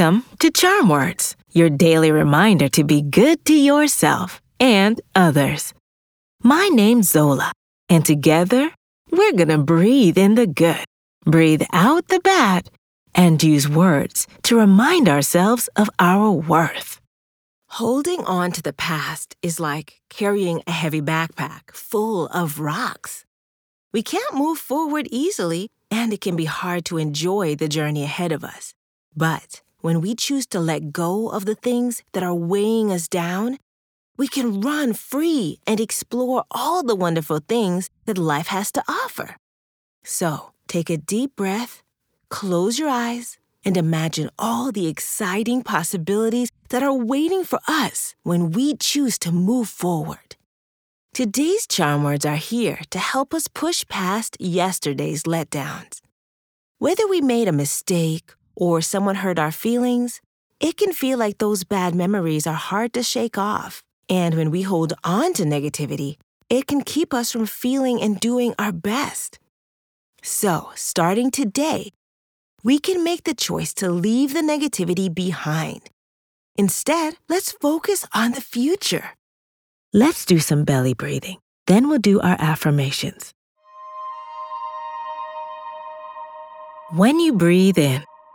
Welcome to Charm Words, your daily reminder to be good to yourself and others. My name's Zola, and together we're gonna breathe in the good, breathe out the bad, and use words to remind ourselves of our worth. Holding on to the past is like carrying a heavy backpack full of rocks. We can't move forward easily, and it can be hard to enjoy the journey ahead of us. But when we choose to let go of the things that are weighing us down, we can run free and explore all the wonderful things that life has to offer. So take a deep breath, close your eyes, and imagine all the exciting possibilities that are waiting for us when we choose to move forward. Today's charm words are here to help us push past yesterday's letdowns. Whether we made a mistake or someone hurt our feelings, it can feel like those bad memories are hard to shake off. And when we hold on to negativity, it can keep us from feeling and doing our best. So, starting today, we can make the choice to leave the negativity behind. Instead, let's focus on the future. Let's do some belly breathing. Then we'll do our affirmations. When you breathe in,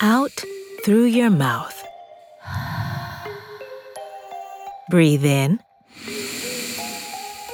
out through your mouth. Breathe in,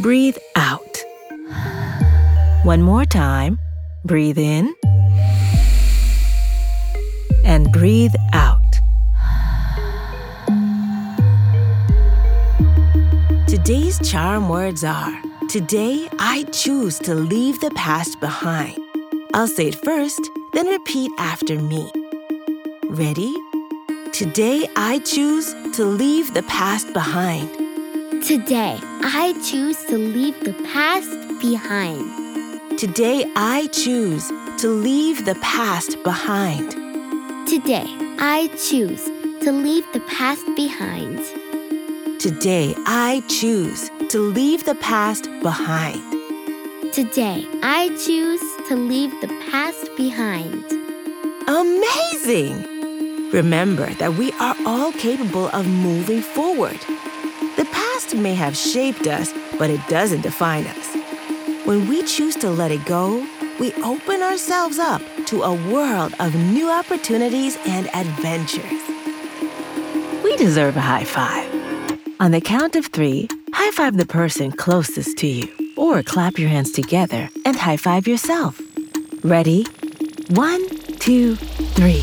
breathe out. One more time. Breathe in and breathe out. Today's charm words are Today I choose to leave the past behind. I'll say it first, then repeat after me. Ready? Today I choose to leave the past behind. Today, I choose to leave the past behind. Today I choose to leave the past behind. Today, I choose to leave the past behind. Today I choose to leave the past behind. Today, I choose to leave the past behind. Amazing! Remember that we are all capable of moving forward. The past may have shaped us, but it doesn't define us. When we choose to let it go, we open ourselves up to a world of new opportunities and adventures. We deserve a high five. On the count of three, high five the person closest to you, or clap your hands together and high five yourself. Ready? One, two, three.